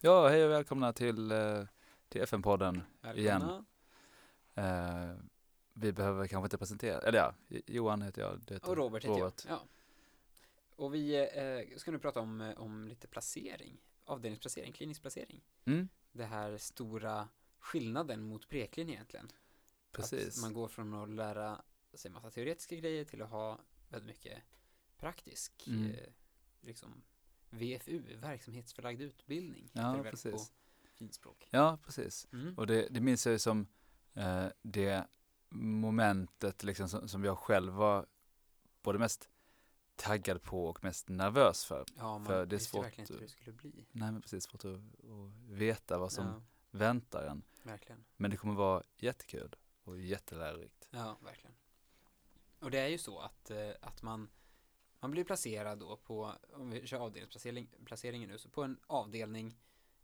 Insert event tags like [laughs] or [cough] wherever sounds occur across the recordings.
Ja, hej och välkomna till, eh, till FN-podden igen. Eh, vi behöver kanske inte presentera, eller ja, Johan heter jag. Det heter Och Robert heter Robert. jag. Ja. Och vi eh, ska nu prata om, eh, om lite placering, avdelningsplacering, klinisk placering. Mm, Det här stora skillnaden mot preklin egentligen. precis. Att man går från att lära sig massa teoretiska grejer till att ha väldigt mycket praktisk, Mm. eh, liksom VFU, verksamhetsförlagd utbildning. Ja, det precis. På finspråk. Ja, precis. Mm. Och det, det minns jag ju som eh, det momentet liksom som, som jag själv var både mest taggad på och mest nervös för. Ja, man för det är svårt verkligen inte hur det skulle bli. Nej men precis, svårt att, att veta vad som Ja, väntar en. verkligen. Men det kommer vara jättekul och jättelärorikt. Ja, verkligen. Och det är ju så att, eh, att man, man blir placerad då på, om vi kör avdelningsplacering placeringen nu, så på en avdelning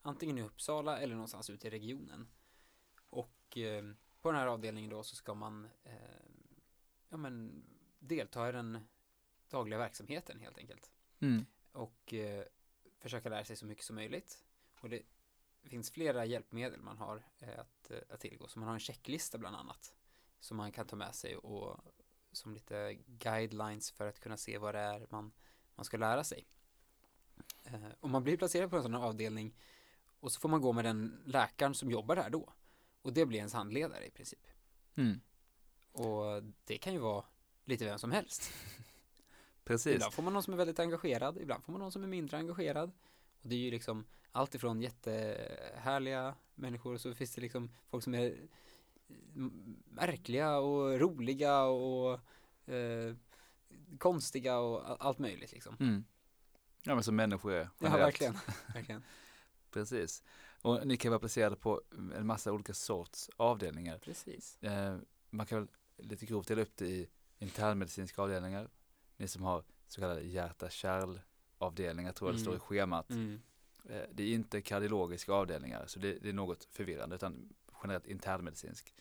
antingen i Uppsala eller någonstans ute i regionen. Och eh, på den här avdelningen då så ska man eh, ja, men, delta i den dagliga verksamheten helt enkelt. Mm. Och eh, försöka lära sig så mycket som möjligt. Och det finns flera hjälpmedel man har eh, att, eh, att tillgå. Så man har en checklista bland annat. Som man kan ta med sig och som lite guidelines för att kunna se vad det är man, man ska lära sig. Eh, och man blir placerad på en sån här avdelning och så får man gå med den läkaren som jobbar där då. Och det blir ens handledare i princip. Mm. Och det kan ju vara lite vem som helst. [laughs] Precis. Ibland får man någon som är väldigt engagerad, ibland får man någon som är mindre engagerad. Och det är ju liksom allt ifrån jättehärliga människor och så finns det liksom folk som är märkliga och roliga och eh, konstiga och allt möjligt liksom. Mm. Ja men som människor är. Ja, generellt. verkligen. [laughs] verkligen. Precis. Och ni kan vara placerade på en massa olika sorts avdelningar. Precis. Eh, man kan väl lite grovt dela upp det i internmedicinska avdelningar. Ni som har så kallade hjärta-kärl-avdelningar tror jag det Mm. står i schemat. Mm. Eh, det är inte kardiologiska avdelningar så det, det är något förvirrande utan generellt internmedicinsk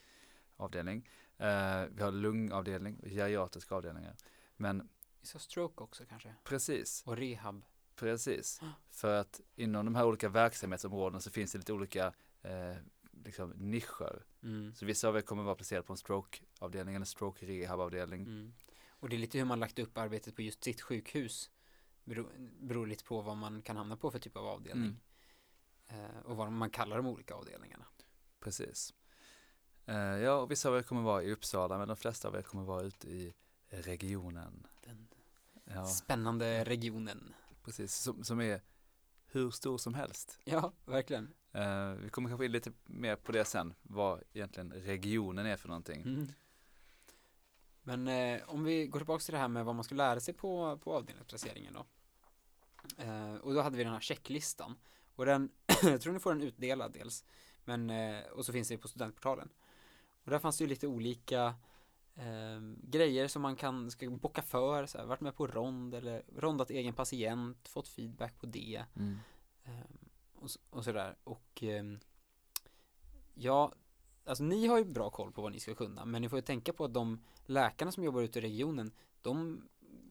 avdelning. Eh, vi har lungavdelning geriatriska avdelningar. Men Vi sa stroke också kanske. precis, Och rehab. Precis, Ah. för att inom de här olika verksamhetsområdena så finns det lite olika eh, liksom nischer. Mm. Så vissa av er kommer vara placerade på en stroke-avdelning eller stroke rehab-avdelning. Mm. Och det är lite hur man lagt upp arbetet på just sitt sjukhus. Beror, beror lite på vad man kan hamna på för typ av avdelning. Mm. Eh, och vad man kallar de olika avdelningarna. Precis. Eh, ja, och vissa av er kommer vara i Uppsala men de flesta av er kommer vara ute i regionen. Den Ja, spännande regionen. precis. Som, som är hur stor som helst. Ja, verkligen. Eh, vi kommer kanske in lite mer på det sen, vad egentligen regionen är för någonting. Mm. Men eh, om vi går tillbaka till det här med vad man ska lära sig på, på avdelningsplaceringen då. Eh, och då hade vi den här checklistan. Och den, [clears throat] jag tror ni får den utdelad dels. Men, eh, och så finns det på studentportalen. Och där fanns det ju lite olika eh, grejer som man kan, ska bocka för, så här, varit med på rond eller rondat egen patient, fått feedback på det. Mm. Ehm, och, och sådär. Och ehm, ja, alltså ni har ju bra koll på vad ni ska kunna, men ni får ju tänka på att de läkarna som jobbar ute i regionen, de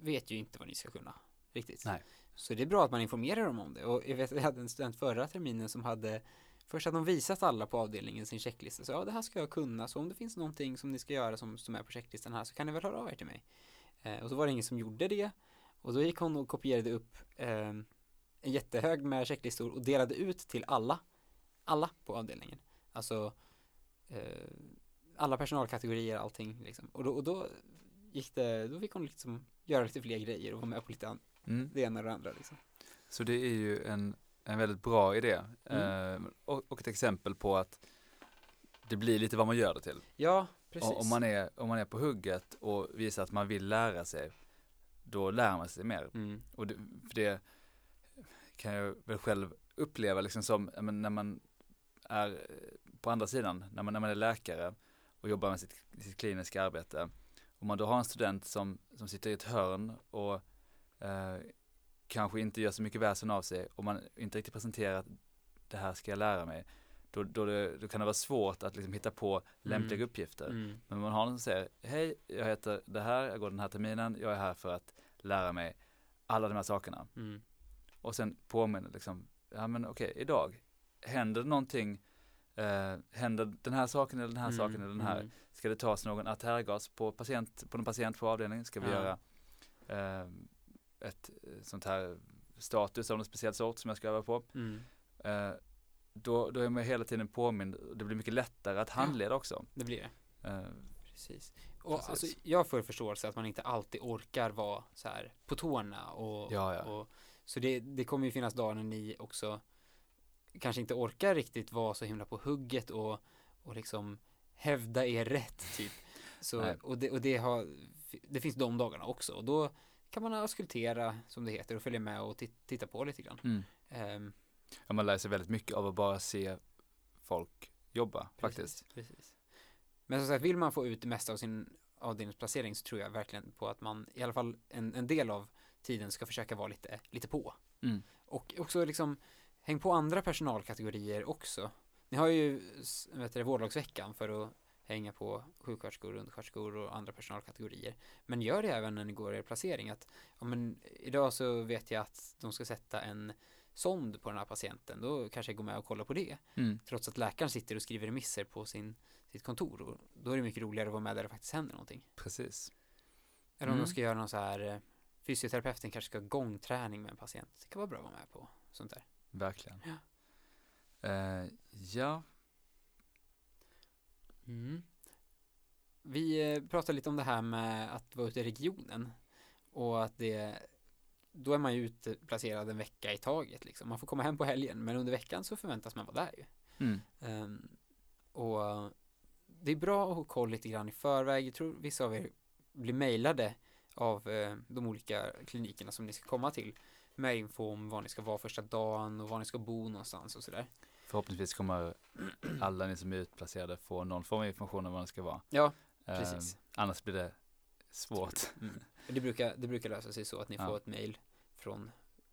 vet ju inte vad ni ska kunna riktigt. Nej. Så det är bra att man informerar dem om det. Och jag vet, jag hade en student förra terminen som hade Först hade de visat alla på avdelningen sin checklista, så ja det här ska jag kunna, så om det finns någonting som ni ska göra som, som är på checklistan här så kan ni väl höra av er till mig. Eh, och så var det ingen som gjorde det, och då gick hon och kopierade upp eh, en jättehög med checklistor och delade ut till alla, alla på avdelningen. Alltså eh, alla personalkategorier, allting liksom. Och då, och då gick det, då fick hon liksom göra lite fler grejer och vara med på lite an- Mm. det ena och det andra liksom. Så det är ju en, en väldigt bra idé Mm. eh, och, och ett exempel på att det blir lite vad man gör det till. Ja, precis. Om, man är, om man är på hugget och visar att man vill lära sig, då lär man sig mer. Mm. Och det, för det kan jag väl själv uppleva liksom som, men när man är på andra sidan, när man, när man är läkare och jobbar med sitt, sitt kliniska arbete. Om man då har en student som, som sitter i ett hörn och eh, kanske inte gör så mycket väsen av sig och man inte riktigt presenterar att det här ska jag lära mig. Då, då, det, då kan det vara svårt att liksom hitta på lämpliga Mm. uppgifter. Mm. Men man har någon som säger, hej, jag heter det här, jag går den här terminen, jag är här för att lära mig alla de här sakerna. Mm. Och sen påminner liksom, ja men okej, idag, händer det någonting, eh, händer den här saken eller den här saken eller den här, mm. ska det tas någon artärgas på patient, på en patient på avdelningen, ska vi Ja. göra eh, ett eh, sånt här status av någon speciell sort som jag ska öva på. Mm. Eh, då, då är man hela tiden påmind, det blir mycket lättare att handleda också. Det blir det. Eh, Precis. Och Precis. alltså, jag får förståelse att man inte alltid orkar vara så här på tårna och, Ja, ja. och så det, det kommer ju finnas dagar när ni också kanske inte orkar riktigt vara så himla på hugget och, och liksom hävda er rätt typ. Så, och det, och det har, det finns de dagarna också och då kan man auskultera som det heter och följa med och tit- titta på lite grann. mm. Ehm, ja, man lär sig väldigt mycket av att bara se folk jobba faktiskt. Precis, precis. Men som sagt, vill man få ut det mesta av sin avdelningsplacering så tror jag verkligen på att man i alla fall en, en del av tiden ska försöka vara lite, lite på. Mm. Och också liksom häng på andra personalkategorier också. Ni har ju vet du, vårdlagsveckan för att hänga på sjuksköterskor, undersköterskor och andra personalkategorier. Men gör det även när ni går er placering att ja, men idag så vet jag att de ska sätta en sond på den här patienten. Då kanske jag går med och kollar på det Mm. trots att läkaren sitter och skriver remisser på sin, sitt kontor. Och då är det mycket roligare att vara med där det faktiskt händer någonting. Precis. Eller om Mm. de ska göra någon så här, eh, fysioterapeuten kanske ska ha gångträning med en patient. Det kan vara bra att vara med på sånt där. Verkligen. Ja. Eh, ja, Mm. Vi eh, pratade lite om det här med att vara ute i regionen och att det då är man ju utplacerad en vecka i taget liksom. Man får komma hem på helgen men under veckan så förväntas man vara där ju. mm. Ehm, och det är bra att ha koll lite grann i förväg. Jag tror vissa av er blir mejlade av eh, de olika klinikerna som ni ska komma till med info om var ni ska vara första dagen och var ni ska bo någonstans och sådär. Förhoppningsvis kommer alla ni som är utplacerade få någon form av information om vad det ska vara. Ja, Eh, Precis. annars blir det svårt. mm. det, brukar, det brukar lösa sig så att ni Ja. får ett mejl från,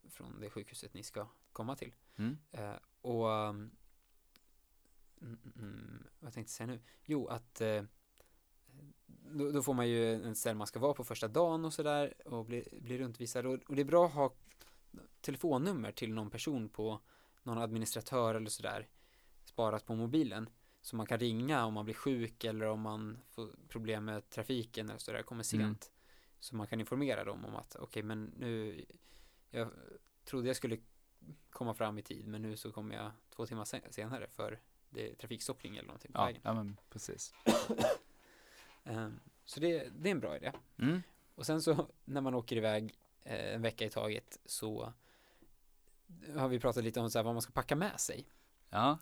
från det sjukhuset ni ska komma till. Mm. Eh, och um, mm, mm, vad tänkte jag säga nu? Jo, att eh, då, då får man ju en ställe man ska vara på första dagen och sådär och bli, bli runtvisad och, och det är bra att ha telefonnummer till någon person på någon administratör eller sådär sparat på mobilen så man kan ringa om man blir sjuk eller om man får problem med trafiken eller sådär, kommer sent. Mm. Så man kan informera dem om att okej men nu jag trodde jag skulle komma fram i tid men nu så kommer jag två timmar sen- senare för det är trafikstockning eller någonting på Ja, vägen. ja, men precis. [clears throat] Ehm, så det, det är en bra idé. Mm. Och sen så när man åker iväg eh, en vecka i taget så har vi pratat lite om så här, vad man ska packa med sig. Ja,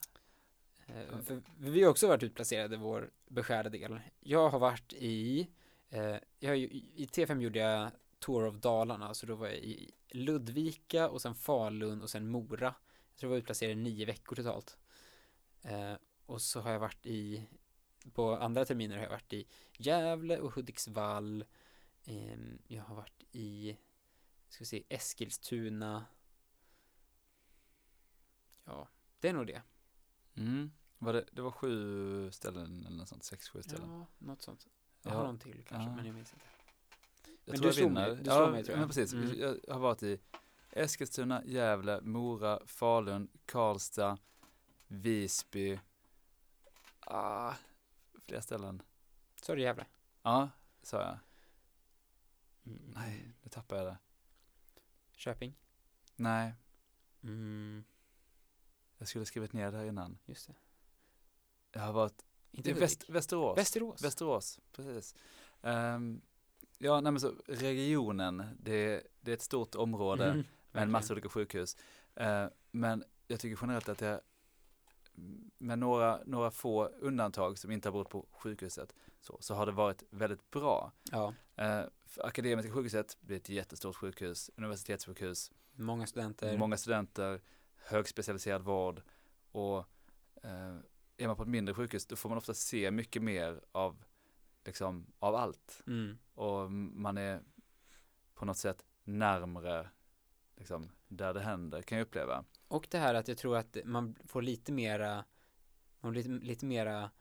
Eh, För vi har också varit utplacerade vår beskärda del. Jag har varit i, eh, jag i T5 gjorde jag Tour of Dalarna, så då var jag i Ludvika och sen Falun och sen Mora. Jag tror jag var utplacerad i nio veckor totalt. Eh, och så har jag varit i, på andra terminer har jag varit i Gävle och Hudiksvall. Ehm, jag har varit i, ska vi se, Eskilstuna. Ja, det är nog det. mm. var det, det var sju ställen eller något sånt, sex, sju ställen. Ja, något sånt. Jag Ja. har någon till kanske, Ja. men jag minns inte. Jag Men tror du slog mig- du ja, slog mig, tror jag. Men precis, Mm. jag har varit i Eskilstuna, Gävle, Mora, Falun, Karlstad, Visby. Ah, fler ställen. Så är det Gävle. Ja, sa jag. Mm. Nej, nu tappar jag det. Köping. Nej, Mm, jag skulle skrivit ner det här innan. just det. Jag har varit Inte. Väst, Västerås. Västerås. Västerås, precis. Ehm, ja, nej men så regionen, det, det är ett stort område Mm, med en massa olika sjukhus. Eh, men jag tycker generellt att det, med några, några få undantag som inte har berott på sjukhuset, så, så har det varit väldigt bra. Ja, för Akademiska sjukhuset blir ett jättestort sjukhus, universitetssjukhus, många studenter. många studenter, högspecialiserad vård och eh, är man på ett mindre sjukhus då får man ofta se mycket mer av, liksom, av allt Mm, och man är på något sätt närmre liksom, där det händer kan jag uppleva. Och det här att jag tror att man får lite mera, man blir lite, lite mera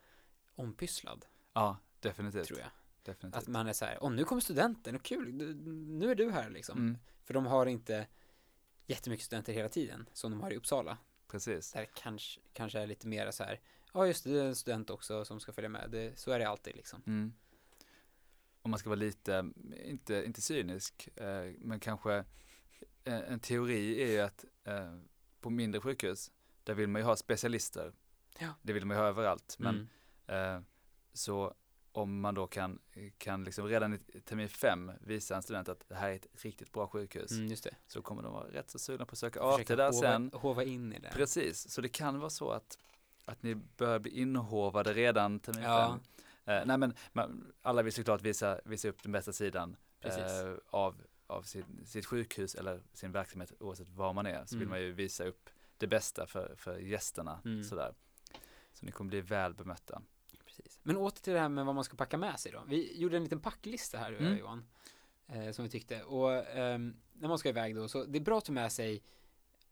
ompysslad, Ja, definitivt. tror jag. definitivt. Att man är så här, åh nu kommer studenten, och kul, nu är du här liksom. Mm, För de har inte jättemycket studenter hela tiden, som de har i Uppsala. precis. Där kanske, kanske är lite mer så här, ja just det, det är en student också som ska följa med. Det, så är det alltid liksom. Mm. Om man ska vara lite, inte, inte cynisk, eh, men kanske eh, en teori är ju att eh, på mindre sjukhus, där vill man ju ha specialister. Ja. Det vill man ju ha överallt. Men Mm. eh, så om man då kan, kan liksom redan i termin fem visa en student att det här är ett riktigt bra sjukhus, Mm, just det. så kommer de vara rätt så sugna på att söka AT där hova, sen. hova in i det. Precis, så det kan vara så att, att ni börjar bli inhovade redan termin Ja. fem. Eh, nej men man, alla vill såklart visa, visa upp den bästa sidan eh, av, av sin, sitt sjukhus eller sin verksamhet oavsett var man är. Så vill Mm. man ju visa upp det bästa för, för gästerna. Mm. Sådär. Så ni kommer bli väl bemötta. Precis. Men åter till det här med vad man ska packa med sig då. Vi gjorde en liten packlista här du och jag Mm. Johan. Eh, som vi tyckte. Och ehm, när man ska iväg då, så det är bra att ta med sig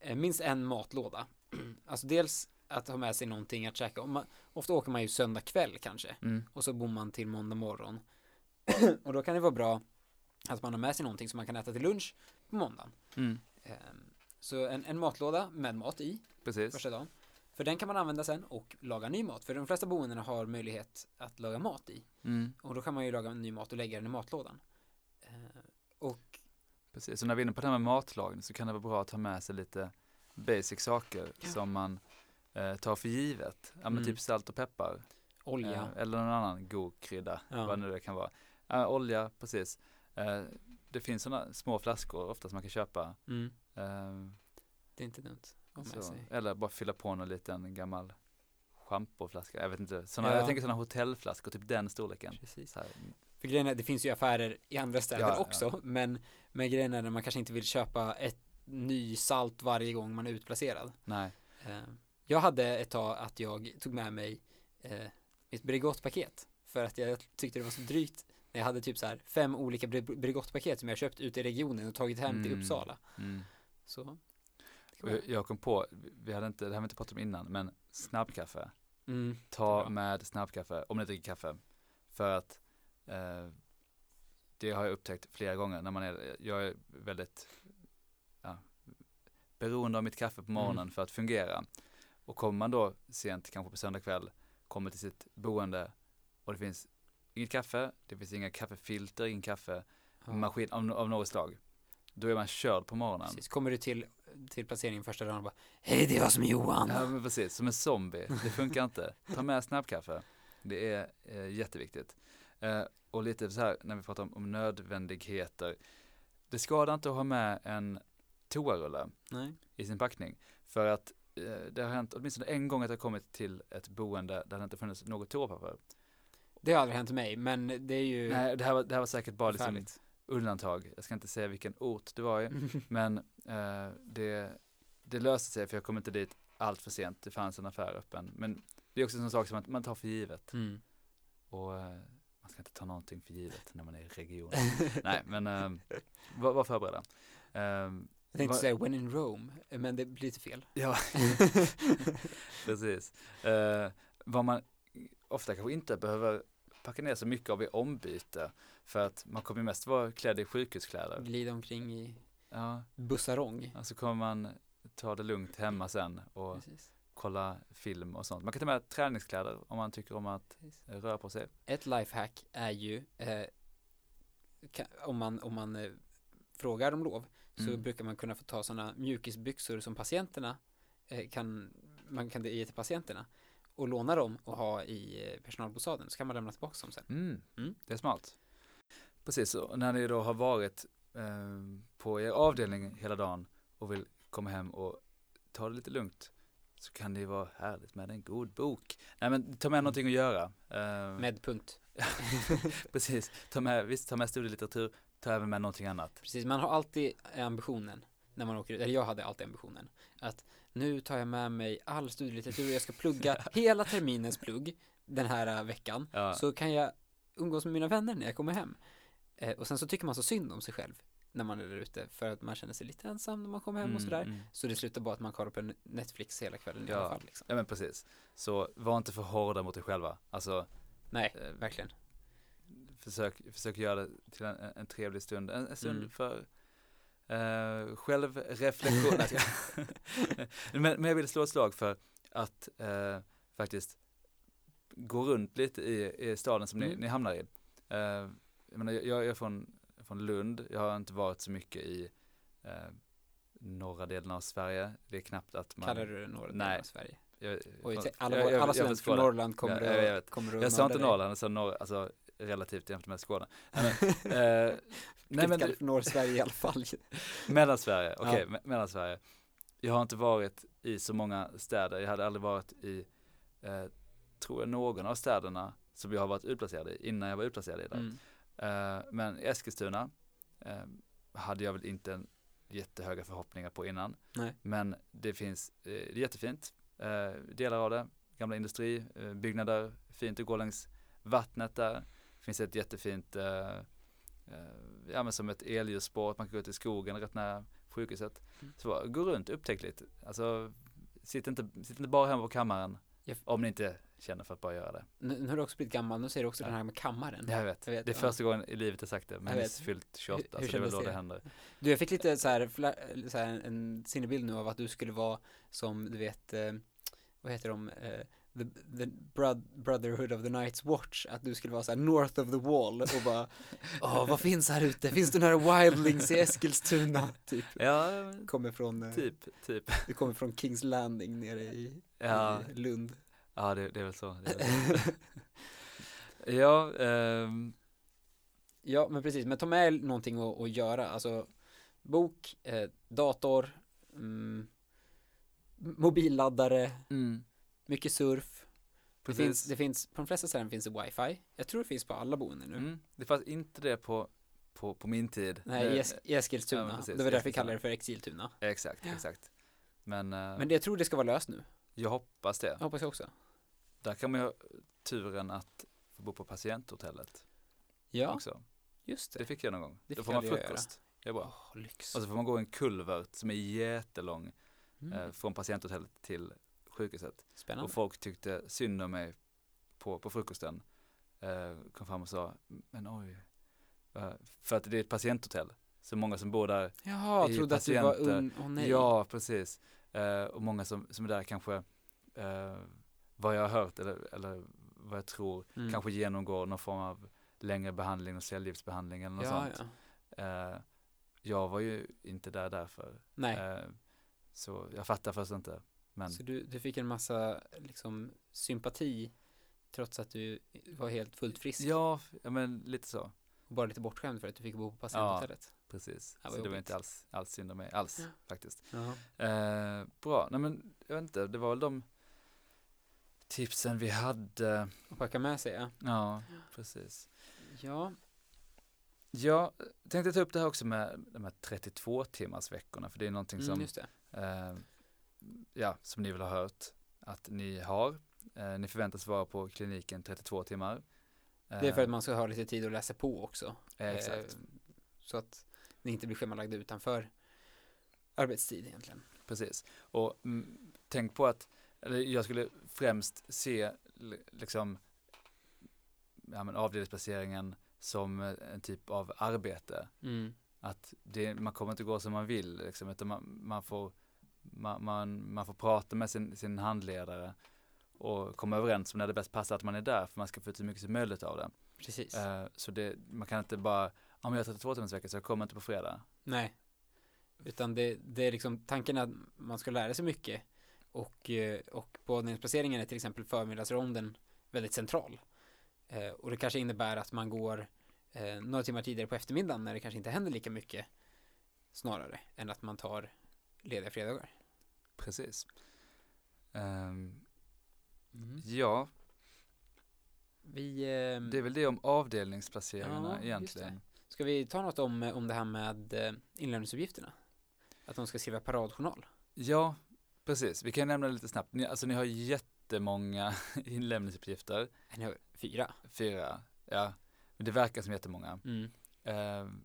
eh, minst en matlåda. [clears throat] alltså dels att ha med sig någonting att käka. Man, ofta åker man ju söndag kväll kanske. Mm. Och så bor man till måndag morgon. [clears throat] och då kan det vara bra att man har med sig någonting som man kan äta till lunch på måndagen. Mm. Ehm, så en, en matlåda med mat i Precis. första dagen. För den kan man använda sen och laga ny mat. För de flesta boendena har möjlighet att laga mat i. Mm. Och då kan man ju laga ny mat och lägga den i matlådan. Eh, och Precis. Så när vi är inne på det här med matlagning så kan det vara bra att ta med sig lite basic saker Ja. som man eh, tar för givet. Ja men Mm. typ salt och peppar. olja. Eh, eller någon annan god krydda, Ja. vad nu det kan vara. Eh, olja, precis. Eh, det finns sådana små flaskor ofta som man kan köpa. Mm, Eh, det är inte dumt. Med så, eller bara fylla på någon liten gammal schampoflaska. Jag vet inte. Såna, Ja. Jag tänker sådana hotellflaskor, typ den storleken. Precis. Så här. För grejen är, det finns ju affärer i andra städer Ja, ja. också. Men, men grejen är att man kanske inte vill köpa ett ny salt varje gång man är utplacerad. Nej. Eh, jag hade ett tag att jag tog med mig eh, ett Bregottpaket. För att jag tyckte det var så drygt. Jag hade typ så här fem olika Bre- Bregottpaket som jag köpt ute i regionen och tagit hem till Mm. Uppsala. Mm. Så. Jag, kom på, vi hade inte, det här vi inte pratat om innan, men snabbkaffe. Mm, Ta med snabbkaffe om ni dricker kaffe. För att eh, det har jag upptäckt flera gånger när man är, jag är väldigt ja, beroende av mitt kaffe på morgonen Mm. för att fungera. Och kommer man då sent, kanske på söndag kväll, kommer till sitt boende och det finns inget kaffe, det finns inga kaffefilter, ingen kaffemaskin Ja, av, av något slag. Då är man körd på morgonen. precis. Kommer du till, till placeringen första dagen och bara Hej det är jag som är Johan. Ja men precis, som en zombie. Det funkar inte. Ta med snabbkaffe. Det är eh, jätteviktigt. Eh, och lite så här när vi pratar om, om nödvändigheter. Det skadar inte att ha med en toarulle i sin packning. För att eh, det har hänt åtminstone en gång att jag kommit till ett boende där det inte funnits något toapapper. Det har aldrig hänt mig men det är ju Nej, det här var, det här var säkert bara liksom undantag. Jag ska inte säga vilken ort det var i. Men eh, det, det löste sig för jag kom inte dit allt för sent. Det fanns en affär öppen. Men det är också en sån sak som man, man tar för givet. Mm. Och eh, man ska inte ta någonting för givet när man är i region. [laughs] Nej, men eh, var, var förberedda. Eh, Jag tänkte säga when in Rome, men det blir lite fel. Ja, [laughs] precis. Eh, vad man ofta kanske inte behöver packa ner så mycket av i ombyte. För att man kommer mest vara klädd i sjukhuskläder. Glida omkring i Ja, bussarong. och så kommer man ta det lugnt hemma sen och Precis. kolla film och sånt. Man kan ta med träningskläder om man tycker om att Precis. röra på sig. Ett lifehack är ju eh, om man, om man eh, frågar om lov så Mm. brukar man kunna få ta sådana mjukisbyxor som patienterna eh, kan, man kan ge till patienterna och låna dem och ha i eh, personalbostaden så kan man lämna tillbaka dem sen. Mm, Mm. det är smart. Precis, och när ni då har varit eh, på er avdelning hela dagen och vill komma hem och ta det lite lugnt så kan det ju vara härligt med en god bok. Nej men ta med någonting att göra. Eh, Med punkt. [laughs] Precis, ta med, visst ta med studielitteratur, ta även med någonting annat. Precis, man har alltid ambitionen när man åker ut, eller jag hade alltid ambitionen att nu tar jag med mig all studielitteratur och jag ska plugga [laughs] hela terminens plugg den här äh, veckan Ja. så kan jag umgås med mina vänner när jag kommer hem. Eh, och sen så tycker man så synd om sig själv när man är där ute för att man känner sig lite ensam när man kommer hem och sådär. mm. Så det slutar bara att man kollar på Netflix hela kvällen i Ja. alla fall. Liksom. Ja men precis. Så var inte för hårda mot er själva. Alltså Nej, Eh, verkligen. försök, försök göra det till en, en trevlig stund. En, en stund Mm. för Eh, självreflektion. [laughs] [laughs] Men, men jag vill slå ett slag för att eh, faktiskt gå runt lite i, i staden som ni, Mm. ni hamnar i. Eh, jag, menar, jag, jag är från, från Lund, jag har inte varit så mycket i eh, norra delen av Sverige. Det är knappt att man... Kallar du det norra delen av Sverige? Jag, Oj, alla, jag- jag- alla studenter från. Norrland kommer Ja, jag att, kommer att Jag sa inte. Norrland, jag sa norr, alltså relativt jämfört med Skåne. Nej, men, [laughs] eh, nej Nej, men men för norra Sverige i alla fall. [laughs] Mellansverige, okej, Ja. me- Mellansverige. Jag har inte varit i så många städer, jag hade aldrig varit i, eh, tror jag, någon av städerna som jag har varit utplacerad i innan jag var utplacerad i där. Mm. Eh, men Eskilstuna eh, hade jag väl inte jättehöga förhoppningar på innan. Nej. Men det finns, eh, det är jättefint, eh, delar av det, gamla industribyggnader, eh, byggnader, fint att gå längs vattnet där. Det finns ett jättefint, eh, eh, ja men som ett elljusspår, man kan gå ut i skogen rätt nära sjukhuset. Mm. Så gå runt, upptäck lite. Alltså, sitt inte, sitt inte bara hemma på kammaren. Om ni inte känner för att bara göra det. Nu, nu har du också blivit gammal, nu säger du också Ja. den här med kammaren. Jag vet, Jag vet, det är ja. första gången i livet jag sagt det, men Jag vet. fyllt 28, Hur- hur så det är väl då det det? händer. Du, jag fick lite så här, så här en sinnebild nu av att du skulle vara som, du vet, eh, vad heter de, eh, the, the Brotherhood of the Night's Watch, att du skulle vara så här north of the wall och bara, åh, vad finns här ute? Finns det några wildlings i Eskilstuna? [laughs] Typ, Ja, kommer från, eh, typ, typ. du kommer från Kings Landing nere i, Ja, i Lund. ja det, det är väl så. Är väl så. [laughs] ja, ehm, Ja, men precis, men ta med någonting att, att göra, alltså bok, eh, dator, mm, mobilladdare, mm, mycket surf. Det finns, det finns, på de flesta ställen finns det wifi. Jag tror det finns på alla boenden nu. Mm, det fanns inte det på, på, på min tid. Nej, i, i Eskilstuna. Ja, precis, det var därför vi kallar det för Exiltuna. Exakt, Ja. exakt. Men, eh, Men det, jag tror det ska vara löst nu. jag hoppas det. Jag hoppas jag också. Där kan man ju ha turen att få bo på patienthotellet Ja, också. just det. Det fick jag någon gång. Det Då får man frukost. Det är bra. Åh, lyx. Och så får man gå en kulvert som är jättelång Mm. eh, från patienthotellet till sjukhuset. Spännande. Och folk tyckte synd om mig på, på frukosten. Eh, kom fram och sa, men oj. Eh, för att det är ett patienthotell. Så många som bor där, Jaha, trodde att du var patienter. ung. Åh nej. ja precis. Eh, och många som, som är där kanske, eh, vad jag har hört eller, eller vad jag tror, Mm. kanske genomgår någon form av längre behandling och cellgiftsbehandling eller något ja, sånt. ja. Eh, jag var ju inte där därför. Nej. Eh, så jag fattar först inte. Men Så du, du fick en massa liksom sympati trots att du var helt fullt frisk ja, ja, men lite så. och bara lite bortskämd för att du fick bo på patienthotellet. Precis. Ja, så det var jobbigt. inte alls, alls synd om mig, alls Ja. faktiskt. Ja. Eh, bra, nej men jag vet inte, det var väl de tipsen vi hade. Och packa med sig, ja. Ja, precis. Ja, Jag tänkte ta upp det här också med de här 32 timmars veckorna, för det är någonting mm, som, just det. eh, ja, som ni vill ha hört att ni har. Eh, ni förväntas vara på kliniken 32 timmar. Det är för Eh, att man ska ha lite tid att läsa på också. eh, Exakt. Eh, Så att ni inte blir schemalagda utanför arbetstid egentligen. Precis. Och mm, tänk på att, eller jag skulle främst se li- liksom ja, men avdelningsplaceringen som eh, en typ av arbete. Mm. Att det, man kommer inte gå som man vill, liksom, utan man, man, får, man, man, man får prata med sin, sin handledare och komma överens om när det bäst passar att man är där, för man ska få ut så mycket som möjligt av det. Precis. Eh, så det, man kan inte bara, om jag har 32 timmars vecka så jag kommer inte på fredag. Nej. Utan det, det är liksom tanken att man ska lära sig mycket. Och, eh, och på avdelningsplaceringen är till exempel förmiddagsronden väldigt central. Eh, och det kanske innebär att man går eh, några timmar tidigare på eftermiddagen när det kanske inte händer lika mycket. Snarare än att man tar lediga fredagar. Precis. Ehm, Mm. ja, Vi, eh, det är väl det om avdelningsplaceringarna Ja, egentligen. ska vi ta något om, om det här med eh, inlämningsuppgifterna? Att de ska skriva paradjournal. Ja, precis. Vi kan nämna det lite snabbt. Ni, alltså ni har jättemånga [laughs] inlämningsuppgifter. Ni har fyra. Fyra, ja. Men det verkar som jättemånga. Mm. Ehm,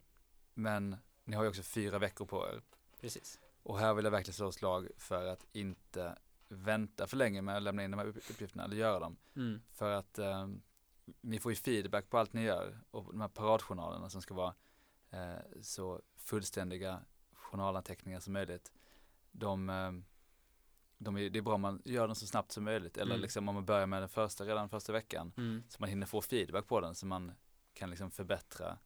men ni har ju också fyra veckor på er. Precis. Och här vill jag verkligen slå slag för att inte vänta för länge med att lämna in de här upp- uppgifterna eller göra dem. Mm. För att ehm, ni får ju feedback på allt ni gör och de här paradjournalerna som ska vara eh, så fullständiga journalanteckningar som möjligt. De, eh, de är, det är bra om man gör dem så snabbt som möjligt eller Mm. liksom om man börjar med den första redan första veckan Mm. så man hinner få feedback på den så man kan liksom förbättra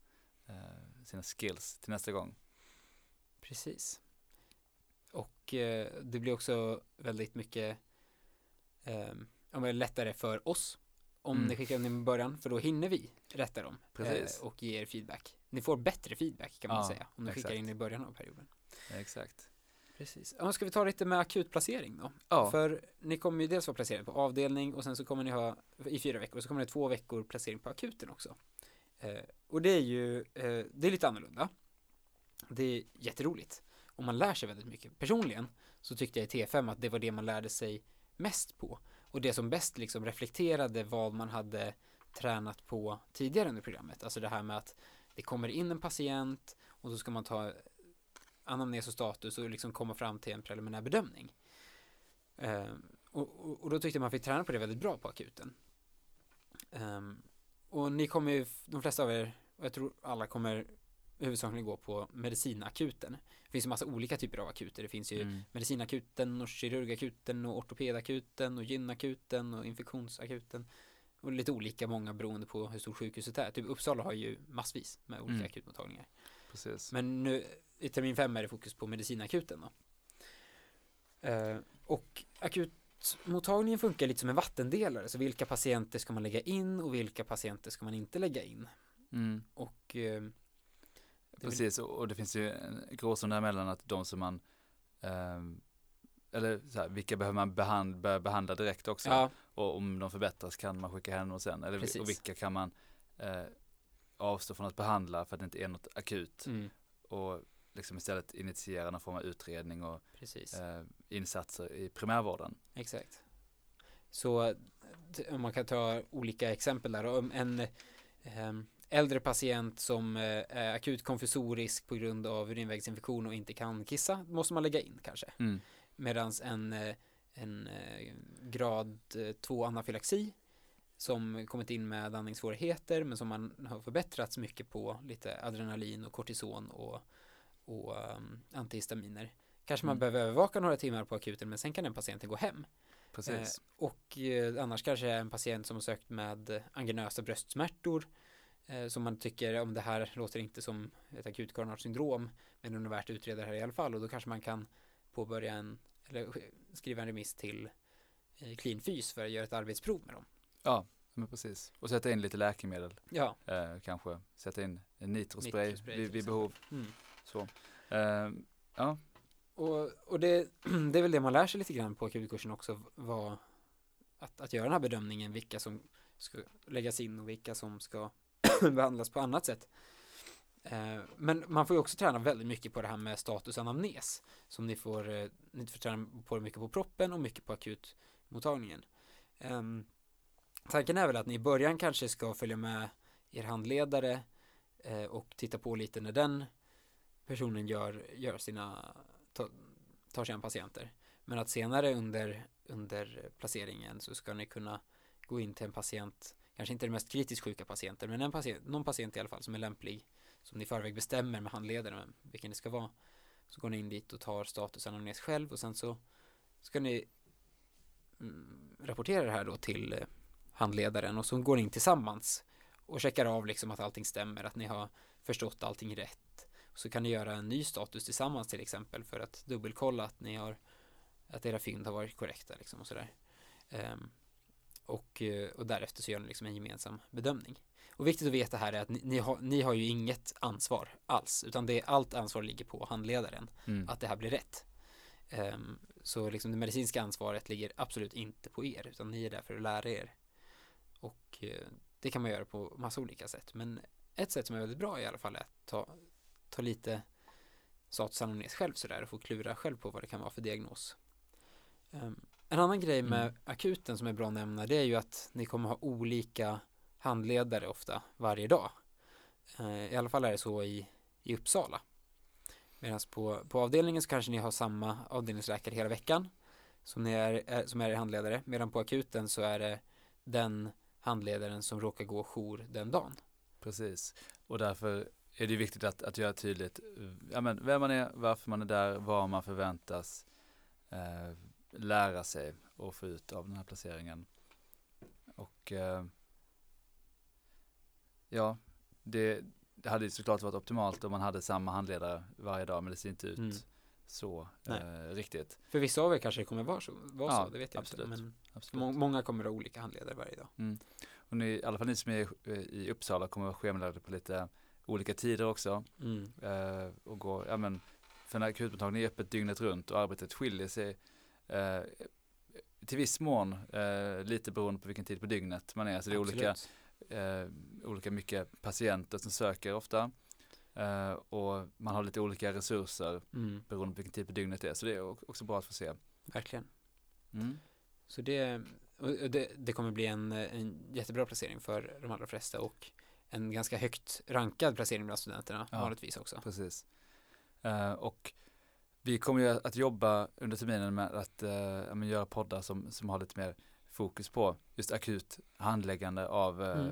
eh, sina skills till nästa gång. Precis. Och eh, det blir också väldigt mycket eh, ja, lättare för oss om Mm. ni skickar dem i början, för då hinner vi rätta dem Precis. eh, och ge er feedback. Ni får bättre feedback kan man Ja, säga, om ni skickar exakt. in i början av perioden. Exakt. Precis. Ja, ska vi ta lite med akutplacering då? Ja, För ni kommer ju dels vara placerade på avdelning och sen så kommer ni ha i fyra veckor och så kommer det två veckor placering på akuten också. Eh, och det är ju, eh, det är lite annorlunda. Det är jätteroligt och man lär sig väldigt mycket. Personligen så tyckte jag i T5 att det var det man lärde sig mest på och det som bäst liksom reflekterade vad man hade tränat på tidigare under programmet. Alltså det här med att det kommer in en patient och så ska man ta anamnes och status och liksom komma fram till en preliminär bedömning. Ehm, och, och, och då tyckte jag man fick träna på det väldigt bra på akuten. Ehm, och ni kommer ju, de flesta av er, och jag tror alla kommer huvudsakligen gå på medicinakuten. Det finns ju massa olika typer av akuter. Det finns ju mm. medicinakuten och kirurgakuten och ortopedakuten och gynakuten och infektionsakuten. Och lite olika många beroende på hur stort sjukhuset är. Typ Uppsala har ju massvis med olika Mm. akutmottagningar. precis. Men nu i termin fem är det fokus på medicinakuten då. Eh, och akutmottagningen funkar lite som en vattendelare. Så vilka patienter ska man lägga in och vilka patienter ska man inte lägga in? Mm. Och eh, Precis, och, det finns ju en gråzon däremellan att de som man ehm, eller så här, vilka behöver man behand, börja behandla direkt också? ja, Och om de förbättras kan man skicka hem dem sen. Eller, Precis. och vilka kan man eh, avstå från att behandla för att det inte är något akut mm, och liksom istället initiera någon form av utredning och eh, insatser i primärvården. Exakt. Så om man kan ta olika exempel där. Om en ehm, äldre patient som eh, är akut konfusorisk på grund av urinvägsinfektion och inte kan kissa måste man lägga in kanske. Mm. Medan en, eh, en eh, grad 2 anafylaxi som kommit in med andningssvårigheter men som man har förbättrats mycket på lite adrenalin och kortison och, och um, antihistaminer. Kanske man Mm. behöver övervaka några timmar på akuten men sen kan den patienten gå hem. Precis. Och eh, annars kanske en patient som har sökt med angenösa bröstsmärtor eh, som man tycker om det här låter inte som ett akut koronart syndrom men det är nog värt att utreda det här i alla fall och då kanske man kan påbörja en eller sk- skriva en remiss till eh, Clean Fys för att göra ett arbetsprov med dem. Ja, men precis. Och sätta in lite läkemedel Ja, eh, kanske. Sätta in en nitrospray, Nitrospray vid, vid behov. mm. Så. Eh, ja, och, och det, [clears throat] det är väl det man lär sig lite grann på akutkursen också vad, att, att göra den här bedömningen vilka som ska läggas in och vilka som ska [clears throat] behandlas på annat sätt. Eh, Men man får ju också träna väldigt mycket på det här med status anamnes som ni får, eh, ni får träna på mycket på proppen och mycket på akutmottagningen. Ehm, tanken är väl att ni i början kanske ska följa med er handledare eh, och titta på lite när den personen gör, gör sina, ta, tar sig an patienter. Men att senare under, under placeringen så ska ni kunna gå in till en patient, kanske inte den mest kritiskt sjuka patienten, men en patient, någon patient i alla fall som är lämplig, som ni i förväg bestämmer med handledaren vilken det ska vara. Så går ni in dit och tar statusanamnes själv och sen så ska ni mm, rapportera det här då till eh, handledaren och så går ni in tillsammans och checkar av liksom att allting stämmer, att ni har förstått allting rätt. Så kan ni göra en ny status tillsammans till exempel för att dubbelkolla att ni har att era fynd har varit korrekta liksom och sådär. Um, och, eh, och därefter så gör ni liksom en gemensam bedömning. Och viktigt att veta här är att ni, ni, har, ni har ju inget ansvar alls, utan det, allt ansvar ligger på handledaren mm. att det här blir rätt. Ehm, så liksom det medicinska ansvaret ligger absolut inte på er, utan ni är där för att lära er. Och eh, det kan man göra på massa olika sätt, men ett sätt som är väldigt bra i alla fall är att ta, ta lite statusanamnes själv sådär och få klura själv på vad det kan vara för diagnos. Ehm, en annan grej med Mm. akuten som är bra att nämna det är ju att ni kommer ha olika handledare ofta varje dag. Eh, I alla fall är det så i, i Uppsala. Medan på, på avdelningen så kanske ni har samma avdelningsläkare hela veckan som, ni är, är, som är er handledare. Medan på akuten så är det den handledaren som råkar gå jour den dagen. Precis. Och därför är det viktigt att, att göra tydligt eh, ja, men vem man är, varför man är där, vad man förväntas eh, lära sig och få ut av den här placeringen. Och eh, ja, det, det hade ju såklart varit optimalt om man hade samma handledare varje dag, men det ser inte ut Mm. så eh, riktigt. För vissa av er kanske det kommer vara så, vara Ja, så det vet jag absolut. inte. Men Absolut. må, många kommer ha olika handledare varje dag. Och ni, i alla fall ni som är i, Uppsala kommer vara schemalagda på lite olika tider också. Mm. eh, och går, ja men, för när akutmottagningen är öppet dygnet runt och arbetet skiljer sig eh, till viss mån, eh, lite beroende på vilken tid på dygnet man är. Så det är olika, eh, olika mycket patienter som söker ofta. Eh, och man har lite olika resurser Mm. beroende på vilken tid på dygnet det är. Så det är också bra att få se. Verkligen. Mm. Så det, det, det kommer bli en, en jättebra placering för de allra flesta och en ganska högt rankad placering bland studenterna Ja. vanligtvis också. Precis. Eh, och vi kommer ju att jobba under terminen med att eh, göra poddar som, som har lite mer fokus på just akut handläggande av, eh, Mm.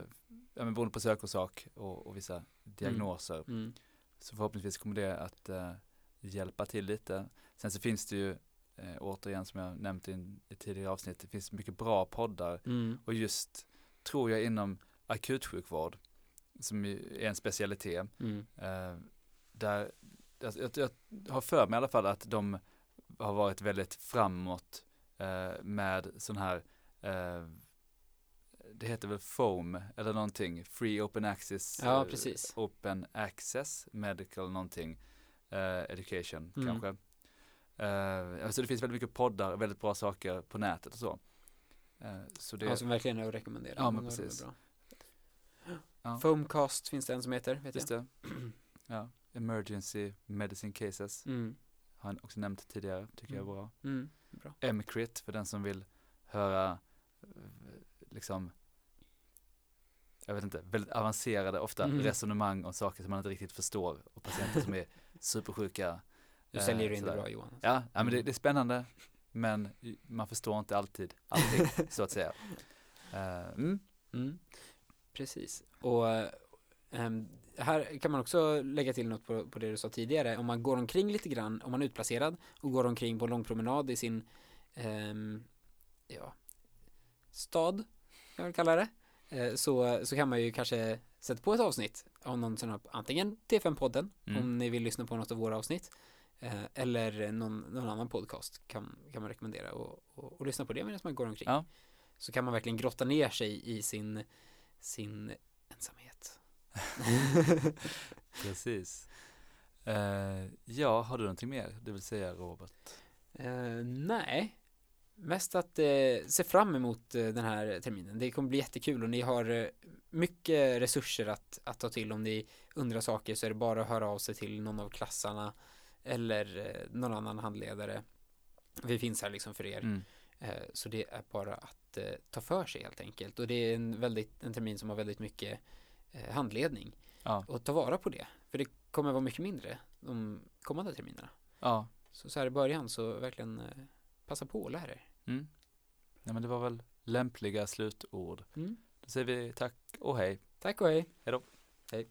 ja, men beroende på sökorsak och, och vissa diagnoser. Mm. Så förhoppningsvis kommer det att eh, hjälpa till lite. Sen så finns det ju, eh, återigen som jag nämnt i i tidigare avsnitt, det finns mycket bra poddar Mm. och just, tror jag, inom akutsjukvård, som är en specialitet, Mm. Eh, där, jag, jag, jag har för mig i alla fall att de har varit väldigt framåt eh, med sån här, eh, det heter väl FOAM eller någonting, Free Open Access, Ja, eh, precis. Open Access Medical någonting, eh, Education Mm. kanske. Eh, alltså det finns väldigt mycket poddar, väldigt bra saker på nätet och så. Eh, så det, Ja, som verkligen är att rekommendera. Ja, men precis. Ja. Foamcast finns det en som heter, vet just jag. det. Ja, Emergency Medicine Cases. Mm. har han också nämnt tidigare, tycker jag är bra. Mm. Bra. M-crit för den som vill höra eh, liksom jag vet inte, väldigt avancerade ofta Mm. resonemang om saker som man inte riktigt förstår och patienter som är [laughs] supersjuka. Du eh, säljer in det bra Johan. Ja, ja men det, Mm. det är spännande men man förstår inte alltid allting så att säga. [laughs] Eh, mm, Mm. Precis. Och ehm, här kan man också lägga till något på, på det du sa tidigare. Om man går omkring lite grann, om man är utplacerad och går omkring på en lång promenad i sin ehm, ja, stad, kan jag väl kalla det, eh, så, så kan man ju kanske sätta på ett avsnitt av någon sån här, antingen T5-podden, Mm. om ni vill lyssna på något av våra avsnitt, eh, eller någon, någon annan podcast kan, kan man rekommendera och, och, och lyssna på det medan man går omkring. Ja. Så kan man verkligen grotta ner sig i sin, sin ensamhet. [laughs] precis. Eh, ja, har du någonting mer du vill säga Robert? Eh, nej, mest att eh, se fram emot den här terminen. Det kommer bli jättekul och ni har mycket resurser att, att ta till. Om ni undrar saker så är det bara att höra av sig till någon av klassarna eller någon annan handledare. Vi finns här liksom för er. Mm. Så det är bara att ta för sig helt enkelt. Och det är en, väldigt, en termin som har väldigt mycket handledning. Ja, Och ta vara på det. För det kommer vara mycket mindre de kommande terminerna. ja. Så så här i början så verkligen eh, passa på och lär er. Mm. Ja, men det var väl lämpliga slutord. Mm. Då säger vi tack och hej. Tack och hej. Hej då. Hej.